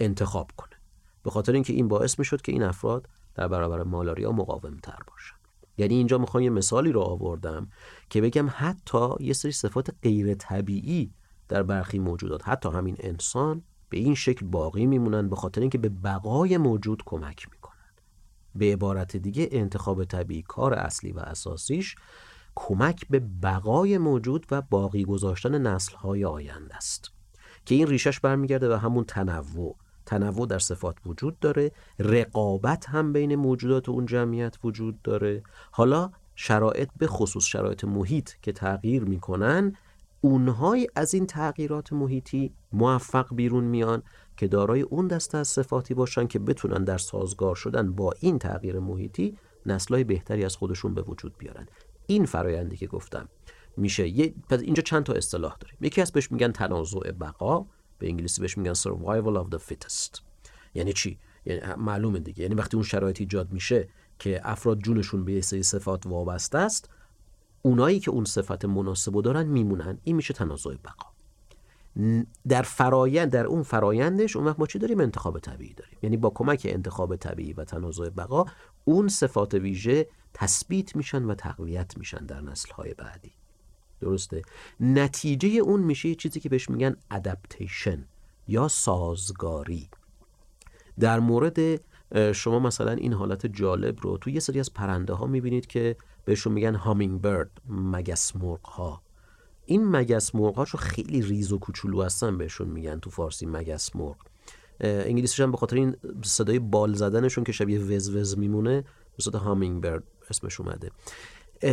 انتخاب کنه. به خاطر اینکه این باعث می‌شد که این افراد در برابر مالاریا مقاوم تر باشن. یعنی اینجا می‌خوام یه مثالی رو آوردم که بگم حتی یه سری صفات غیر طبیعی در برخی موجودات حتی همین انسان به این شکل باقی میمونن به خاطر اینکه به بقای موجود کمک می‌کنن. به عبارت دیگه انتخاب طبیعی کار اصلی و اساسیش کمک به بقای موجود و باقی گذاشتن نسلهای آینده است که این ریشش برمیگرده به همون تنوع. تنوع در صفات وجود داره رقابت هم بین موجودات اون جمعیت وجود داره. حالا شرایط به خصوص شرایط محیط که تغییر می‌کنن اونهای از این تغییرات محیطی موفق بیرون میان که دارای اون دسته از صفاتی باشن که بتونن در سازگار شدن با این تغییر محیطی نسلهای بهتری از خودشون به وجود بیارن. این فرایندی که گفتم میشه. یه پس اینجا چند تا اصطلاح داریم. یکی از بهش میگن تنازع بقا به انگلیسی بهش میگن survival of the fittest. یعنی چی؟ یعنی معلومه دیگه. یعنی وقتی اون شرایط ایجاد میشه که افراد جونشون به سری صفات وابسته است اونایی که اون صفت مناسب دارن میمونن. این میشه تنازع بقا. در فرایند در اون فرایندش اون وقت ما چی داریم؟ انتخاب طبیعی داریم. یعنی با کمک انتخاب طبیعی و تنازع بقا اون صفات ویژه تثبیت میشن و تقویت میشن در نسلهای بعدی. درسته؟ نتیجه اون میشه چیزی که بهش میگن ادپتیشن یا سازگاری. در مورد شما مثلا این حالت جالب رو تو یه سری از پرنده ها می‌بینید که بهشون میگن هامینگ برد مگس مرغ ها این مگس مرغ هاشو خیلی ریز و کوچولو هستن بهشون میگن تو فارسی مگس مرغ. انگلیسیش هم به خاطر این صدای بال زدنشون که شبیه وز وز میمونه به صدا هامینگ برد اسمش اومده.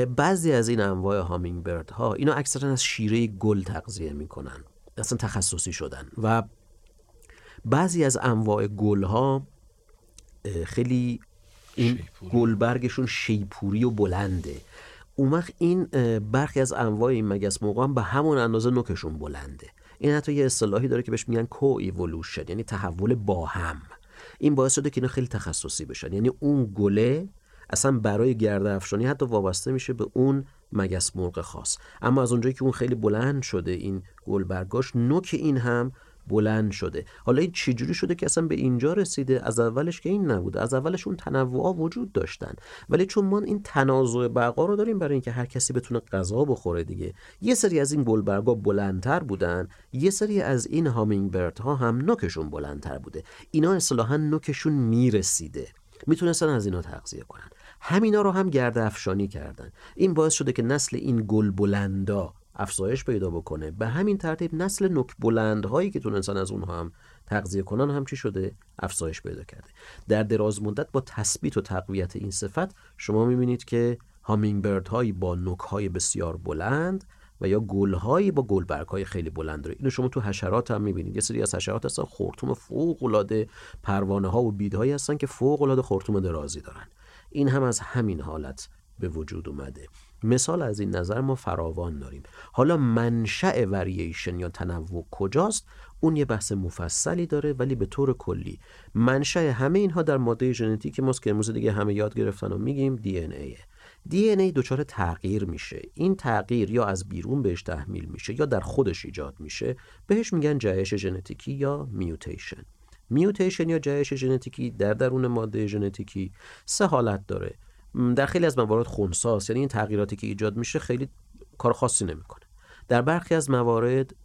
بعضی از این انواع هامینگ برد ها اینا اکثرا از شیره گل تغذیه می‌کنن. اصلا تخصصی شدن و بعضی از انواع گل ها خیلی این گلبرگشون شیپوری و بلنده. اون وقت این برخی از انواع این مگس موقع هم به همون اندازه نوکشون بلنده. این حتی یه اصطلاحی داره که بهش میگن کو ایولوشن یعنی تحول با هم. این باعث شده که اینا خیلی تخصصی بشن. یعنی اون گله اصلا برای گرده افشانی حتی وابسته میشه به اون مگس مرغ خاص. اما از اونجایی که اون خیلی بلند شده این گلبرگاش نوک این هم بلند شده. حالا این چجوری شده که اصلا به اینجا رسیده؟ از اولش که این نبوده از اولش اون تنوع وجود داشتن. ولی چون ما این تنازع بقا رو داریم برای اینکه هر کسی بتونه غذا بخوره دیگه. یه سری از این گلبرگا بلندتر بودن یه سری از این هامینگ برد ها هم نوکشون بلندتر بوده. اینا اصطلاحا نوکشون می‌رسیده. می‌تونستن از اینا تغذیه کنن. همینا رو هم گرد افشانی کردن. این باعث شده که نسل این گل بلندا افزایش پیدا بکنه. به همین ترتیب نسل نک بلند هایی که تونستن از اونها هم تغذیه کنن هم چی شده؟ افزایش پیدا کرده. در دراز مدت با تثبیت و تقویت این صفت شما می‌بینید که هامینگ برد هایی با نوک های بسیار بلند و یا گل هایی با گلبرگ های خیلی بلند داره. اینو شما تو حشرات هم می‌بینید. یه سری از حشرات هستن خورتوم فوق العاده پروانه ها و بیدهایی هستن که فوق العاده خورتوم درازی دارن. این هم از همین حالت به وجود اومده. مثال از این نظر ما فراوان داریم. حالا منشأ ورییشن یا تنوع کجاست؟ اون یه بحث مفصلی داره ولی به طور کلی. منشأ همه اینها در ماده ژنتیک ماست که امروز دیگه همه یاد گرفتن و میگیم دی ان ایه دی ای دچار تغییر میشه. این تغییر یا از بیرون بهش تحمیل میشه یا در خودش ایجاد میشه بهش میگن جهش ژنتیکی یا میوتیشن میوتیشن یا جهش ژنتیکی در درون ماده ژنتیکی سه حالت داره. در خیلی از موارد خونساست یعنی این تغییراتی که ایجاد میشه خیلی کار خاصی نمی‌کنه. در برخی از موارد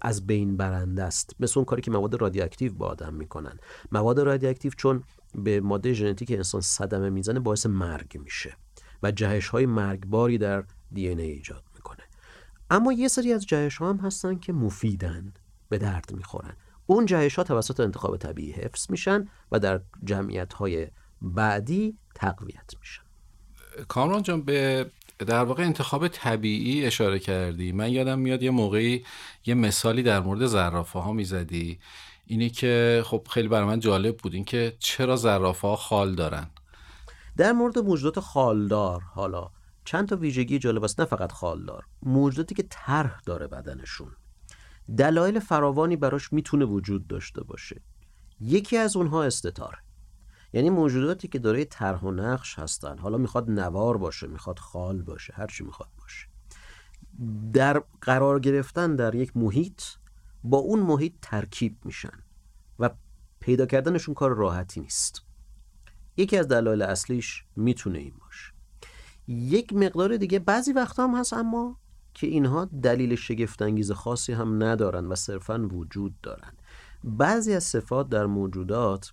از بین برنده است. مثل اون کاری که مواد رادیواکتیو با آدم می‌کنن. مواد رادیواکتیو چون به ماده ژنتیک انسان صدمه می‌زنه باعث مرگ میشه و جهش های مرگباری در دی ای ایجاد می‌کنه. اما یه سری از جهش ها هم هستن که مفیدن به درد می‌خورن. اون جهش ها توسط انتخاب طبیعی حفظ میشن و در جمعیت های بعدی تقویت میشن کامران جان به در واقع انتخاب طبیعی اشاره کردی. من یادم میاد یه موقعی یه مثالی در مورد زرافه ها می‌زدی. اینی که خب خیلی برای من جالب بود. این که چرا زرافه ها خال دارن؟ در مورد موجودات خالدار حالا چند تا ویژگی جالب است. نه فقط خالدار موجوداتی که طرح داره بدنشون. دلایل فراوانی براش می‌تونه وجود داشته باشه. یکی از اونها استتاره یعنی موجوداتی که دارای طرح و نقش هستن. حالا می‌خواد نوار باشه می‌خواد خال باشه هر چی می‌خواد باشه. در قرار گرفتن در یک محیط با اون محیط ترکیب میشن و پیدا کردنشون کار راحتی نیست. یکی از دلایل اصلیش می‌تونه این باشه. یک مقدار دیگه بعضی وقتا هم هست اما که اینها دلیل شگفتانگیز خاصی هم ندارن و صرفا وجود دارن. بعضی از صفات در موجودات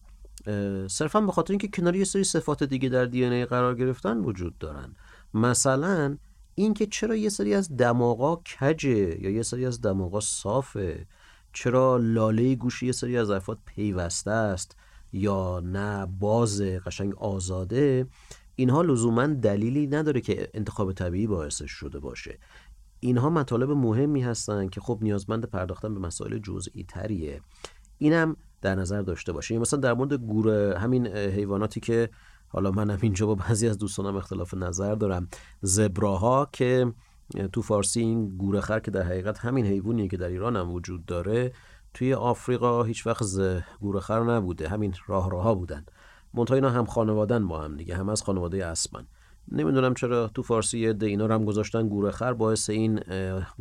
صرفا به خاطر اینکه کنار یه سری صفات دیگه در دی ای قرار گرفتن وجود دارن. مثلا اینکه چرا یه سری از دماغا کجه یا یه سری از دماغا صافه؟ چرا لاله گوشی یه سری از افراد پیوسته است یا نه باز قشنگ آزاده؟ اینها لزوما دلیلی نداره که انتخاب طبیعی باعثش شده باشه. اینها مطالب مهمی هستن که خب نیازمند پرداختن به مسائل جزئی تریه. اینم در نظر داشته باشه مثلا در مورد گوره همین حیواناتی که حالا منم اینجا با بعضی از دوستانم اختلاف نظر دارم. زبراها که تو فارسی این گورخر که در حقیقت همین حیوانیه که در ایران هم وجود داره توی آفریقا هیچ وقت گورخر نبوده. همین راه راه بودن. منتها اینا هم خانوادن با هم دیگه. هم از خانواده اسبن. نمی‌دونم چرا تو فارسی یه اینا رو هم گذاشتن گورخر باعث این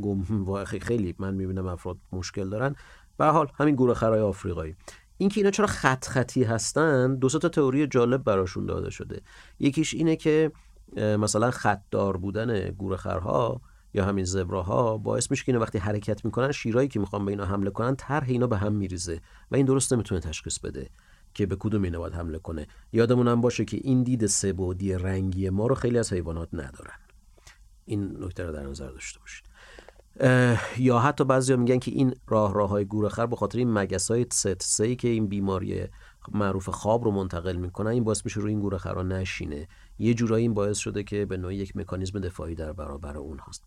گم خیلی من می‌بینم افراد مشکل دارن. به حال همین گورخرای آفریقایی. اینکه اینا چرا خط خطی هستن دو تا تئوری جالب براشون داده شده. یکیش اینه که مثلا خطدار بودن گورخرها یا همین زبراها باعث میشه که اینا وقتی حرکت می‌کنن شیرایی که می‌خوان به اینا حمله کنن طرح اینا به هم میریزه و این درست نمی‌تونه تشخیص بده که به کدوم اینا باید حمله کنه. یادمون هم باشه که این دید سه‌بعدی رنگی ما رو خیلی از حیوانات ندارن. این نکته رو در نظر داشته باشید. یا حتی بعضیا میگن که این راه راه های گورخر به خاطر این مگس های ست که این بیماری معروف خواب رو منتقل می‌کنن این باعث میشه روی این گورخرا نشینه. یه جورایی این باعث شده که به نوعی یک مکانیزم دفاعی در برابر اون هست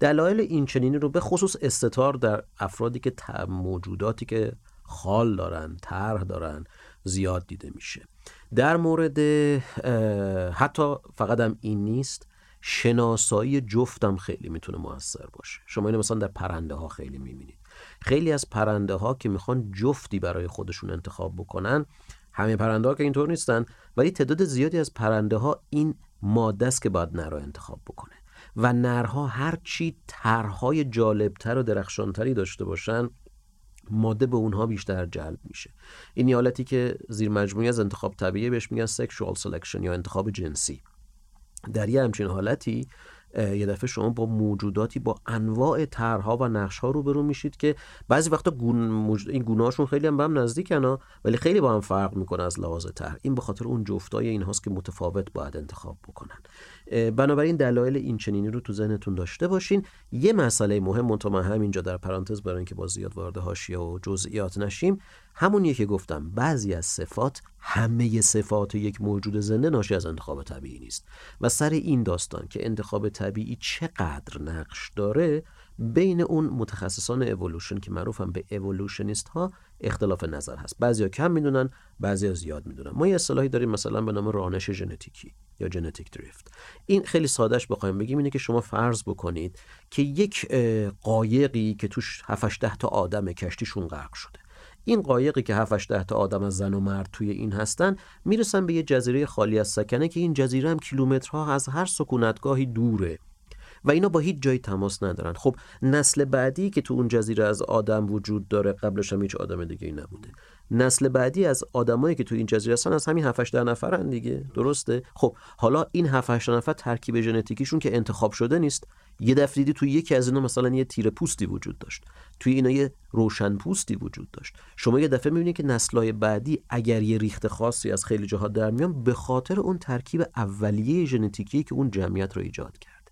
دلایل این چنینی رو به خصوص استتار در افرادی که موجوداتی که خال دارن طرح دارن زیاد دیده میشه. در مورد حتی فقط هم این نیست شناسایی جفتم خیلی می‌تونه موثر باشه. شما اینو مثلا در پرنده ها خیلی می‌بینید. خیلی از پرنده ها که می‌خوان جفتی برای خودشون انتخاب بکنن همه پرنده ها که اینطور نیستن ولی تعداد زیادی از پرنده ها این ماده است که باید نر انتخاب بکنه. و نرها هر چی طرحهای جالبتر و درخشانتری داشته باشن ماده به اونها بیشتر جلب میشه. این حالتی که زیر مجموعی از انتخاب طبیعی بهش میگن sexual selection یا انتخاب جنسی. در یه همچین حالتی یه دفعه شما با موجوداتی با انواع طرحها و نقشها روبرو میشید که بعضی وقتا گون این گونه‌هاشون خیلی هم به هم نزدیکن ولی خیلی با هم فرق می‌کنه از لحاظ طرح. این به خاطر اون جفتای این هاست که متفاوت باید انتخاب بکنن. بنابراین دلایل این چنینی رو تو ذهنتون داشته باشین. یه مسئله مهم منتها من همینجا در پرانتز برای اینکه با زیاد وارد حاشیه و جزئیات نشیم. همونیه که گفتم بعضی از صفات همه صفات یک موجود زنده ناشی از انتخاب طبیعی نیست. و سر این داستان که انتخاب طبیعی چقدر نقش داره بین اون متخصصان اولوشن که معروفن به اولوشنیست ها اختلاف نظر هست. بعضیا کم می‌دونن بعضیا زیاد می‌دونن. ما یه اصطلاحی داریم مثلا به نام رانش ژنتیکی یا ژنتیک دریفت این خیلی سادهش بخوایم بگیم اینه که شما فرض بکنید که یک قایقی که توش 7 ده تا آدم کشتیشون غرق شده. این قایقی که 7 ده تا آدم از زن و مرد توی این هستن می‌رسن به یه جزیره خالی از سکنه که این جزیره هم کیلومترها از هر سکونتگاهی دوره. و اینا با هیچ جایی تماس ندارن. خب نسل بعدی که تو اون جزیره از آدم وجود داره قبلش هم هیچ آدم دیگه ای نبوده. نسل بعدی از آدمایی که تو این جزیره هستن از همین 7 در نفرن دیگه. درسته؟ خب حالا این 7 نفر ترکیب ژنتیکیشون که انتخاب شده نیست. یه دفعه دیدی توی یکی از اینا مثلا یه تیره پوستی وجود داشت. توی اینا یه روشن پوستی وجود داشت. شما یه دفعه می‌بینید که نسلهای بعدی اگر یه ریخت خاصی از خیلی جاها در میان به خاطر اون ترکیب اولیه ژنتیکی که اون جمعیت رو ایجاد کرد.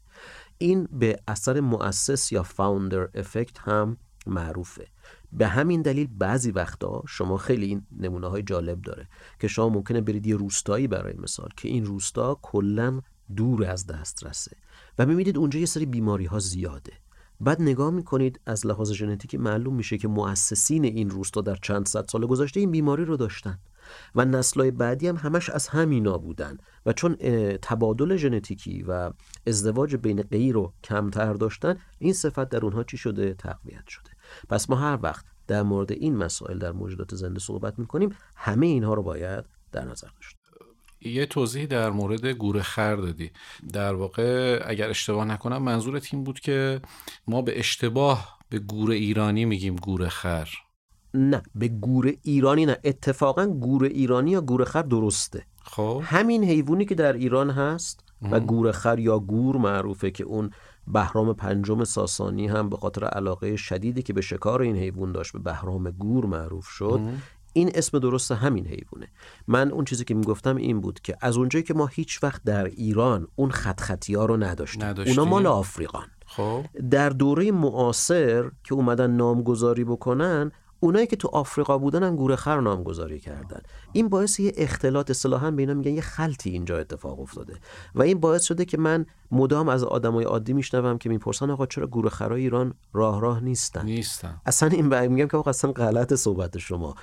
این به اثر مؤسس یا فاوندر افکت هم معروفه. به همین دلیل بعضی وقتا شما خیلی این نمونه های جالب داره که شما ممکنه برید یه روستایی برای مثال که این روستا کلا دور از دسترسه و می‌بینید اونجا یه سری بیماری ها زیاده. بعد نگاه می‌کنید از لحاظ ژنتیکی معلوم میشه که مؤسسین این روستا در چند صد سال گذشته این بیماری رو داشتن. و نسلهای بعدی هم همش از همینا بودن و چون تبادل ژنتیکی و ازدواج بین غیر رو کمتر داشتن این صفت در اونها چی شده؟ تقویت شده. پس ما هر وقت در مورد این مسائل در موجودات زنده صحبت می‌کنیم همه اینها رو باید در نظر داشت. یه توضیح در مورد گوره خر دادی. در واقع اگر اشتباه نکنم منظورت این بود که ما به اشتباه به گوره ایرانی میگیم گوره خر. نه به گور ایرانی نه. اتفاقا گور ایرانی یا گور خر درسته. خب. همین حیوانی که در ایران هست و گور خر یا گور معروفه که اون بهرام پنجم ساسانی هم به خاطر علاقه شدیدی که به شکار این حیوان داشت به بهرام گور معروف شد این اسم درست همین حیوانه. من اون چیزی که می‌گفتم این بود که از اونجایی که ما هیچ وقت در ایران اون خط خطی ها رو نداشتیم, نداشتیم. اونا مال آفریقان. خب. در دوره معاصر که اومدن نامگذاری بکنن اونایی که تو آفریقا بودن هم گوره خر نامگذاری کردن. این باعث یه اختلاط اصطلاحا به اینا میگن یه خلطی اینجا اتفاق افتاده. و این باعث شده که من مدام از آدمای عادی میشنوم که می‌پرسن آقا چرا گوره خرای ایران راه راه نیستن؟ نیستن. اصلا این میگم که آقا اصلا غلط صحبت شما.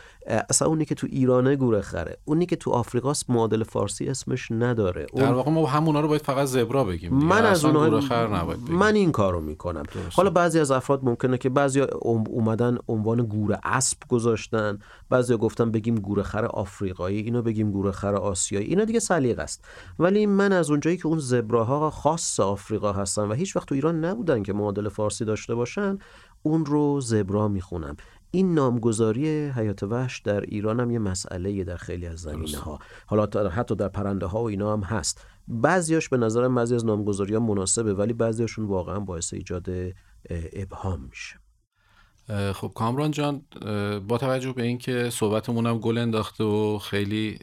اصلا اونی که تو ایرانه گوره خره. اونی که تو آفریقاست معادل فارسی اسمش نداره. اون... در واقع ما همونا رو باید فقط زبرا بگیم من از اونها گوره خر نباید بگیم. من این کارو می‌کنم. حالا بعضی از افراد ممکنه که بعضی اومدن عنوان گوره اسب گذاشتن. بعضی گفتن بگیم گوره خر آفریقایی اینو بگیم گوره خر آسیایی. اینا دیگه سلیقه است. ولی من از اونجایی که اون زبراها خاص آفریقا هستن و هیچ وقت تو ایران نبودن که معادل فارسی داشته باشن اون رو زبرا می‌خونم. این نامگذاری حیات وحش در ایران هم یه مسئله در خیلی از زمینه ها حالا حتی در پرنده ها و اینا هم هست. بعضیاش به نظر بعضی از نامگذاری ها مناسبه ولی بعضیاشون واقعا باعث ایجاد ابهام میشه. خب کامران جان با توجه به اینکه صحبتمون هم گل انداخته و خیلی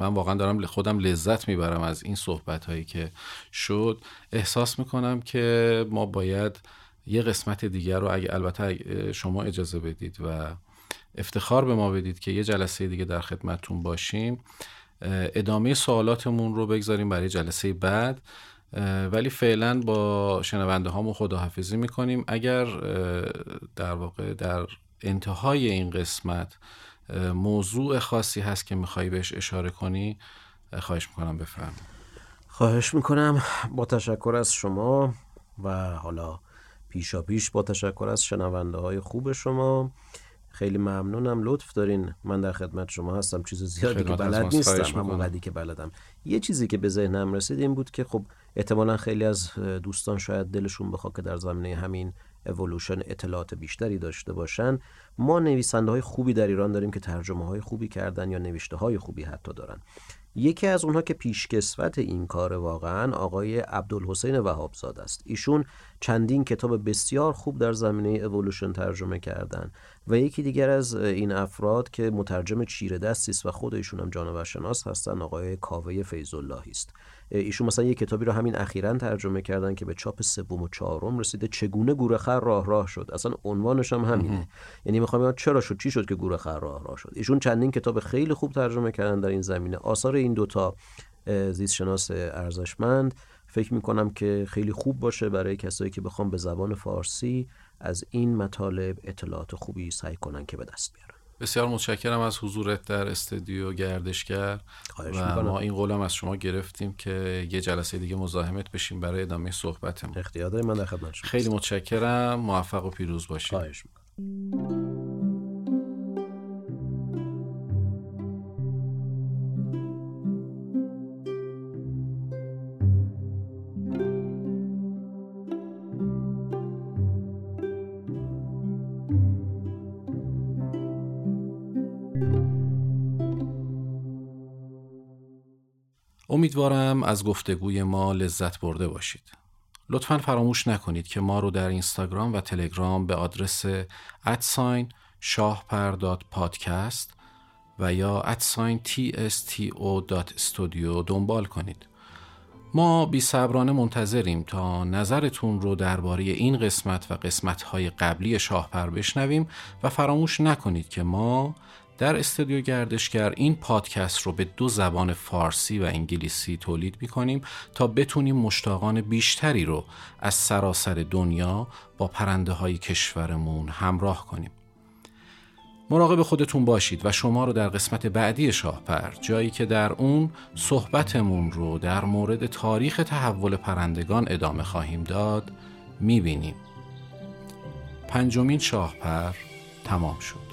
من واقعا دارم خودم لذت می‌برم از این صحبت هایی که شد احساس می‌کنم که ما باید یه قسمت دیگر رو اگه البته شما اجازه بدید و افتخار به ما بدید که یه جلسه دیگه در خدمتتون باشیم ادامه سوالاتمون رو بگذاریم برای جلسه بعد. ولی فعلا با شنونده هامون خداحافظی می‌کنیم. اگر در واقع در انتهای این قسمت موضوع خاصی هست که میخوایی بهش اشاره کنی خواهش می‌کنم بفرم خواهش می‌کنم. با تشکر از شما و حالا پیشا پیش با تشکر از شنونده های خوب شما. خیلی ممنونم. لطف دارین. من در خدمت شما هستم. چیز زیادی که بلد نیستم همون که بلدم. یه چیزی که به ذهنم رسید این بود که خب احتمالا خیلی از دوستان شاید دلشون بخواد که در زمینه همین اولوشن اطلاعات بیشتری داشته باشن. ما نویسنده های خوبی در ایران داریم که ترجمه های خوبی کردن یا نوشته های خوبی حتی دارن. یکی از اونها که پیشکسوت این کار واقعا آقای عبدالحسین وهابزاد است. ایشون چندین کتاب بسیار خوب در زمینه اولوشن ترجمه کردن. و یکی دیگر از این افراد که مترجم چیره دستی است و خود ایشون هم جانورشناس هستن آقای کاوه فیض اللهی است ایشون مثلا یه کتابی رو همین اخیرا ترجمه کردن که به چاپ سوم و چهارم رسیده چگونه گورخر راه راه شد. اصلا عنوانش هم همینه. یعنی می‌خوام چرا شد چی شد که گورخر راه راه شد. ایشون چندین کتاب خیلی خوب ترجمه کردن در این زمینه. آثار این دوتا زیست شناس ارزشمند فکر می‌کنم که خیلی خوب باشه برای کسایی که بخوام به زبان فارسی از این مطالب اطلاعات خوبی سعی کنن که به دست بیارن. بسیار متشکرم از حضورت در استودیو گردشگر. و ما این قولم از شما گرفتیم که یه جلسه دیگه مزاحمت بشیم برای ادامه صحبتمون. اختیار من در خدمت خیلی متشکرم. موفق و پیروز باشید. خواهش می‌کنم. امیدوارم از گفتگوی ما لذت برده باشید. لطفا فراموش نکنید که ما رو در اینستاگرام و تلگرام به آدرس ادساین شاهپر پادکست و یا ادساین tsto.studio دنبال کنید. ما بی صبرانه منتظریم تا نظرتون رو درباره این قسمت و قسمتهای قبلی شاهپر بشنویم و فراموش نکنید که ما در استودیو گردشگر این پادکست رو به دو زبان فارسی و انگلیسی تولید می کنیم تا بتونیم مشتاقان بیشتری رو از سراسر دنیا با پرنده های کشورمون همراه کنیم. مراقب خودتون باشید و شما رو در قسمت بعدی شاهپر جایی که در اون صحبتمون رو در مورد تاریخ تحول پرندگان ادامه خواهیم داد می‌بینیم. پنجمین شاهپر تمام شد.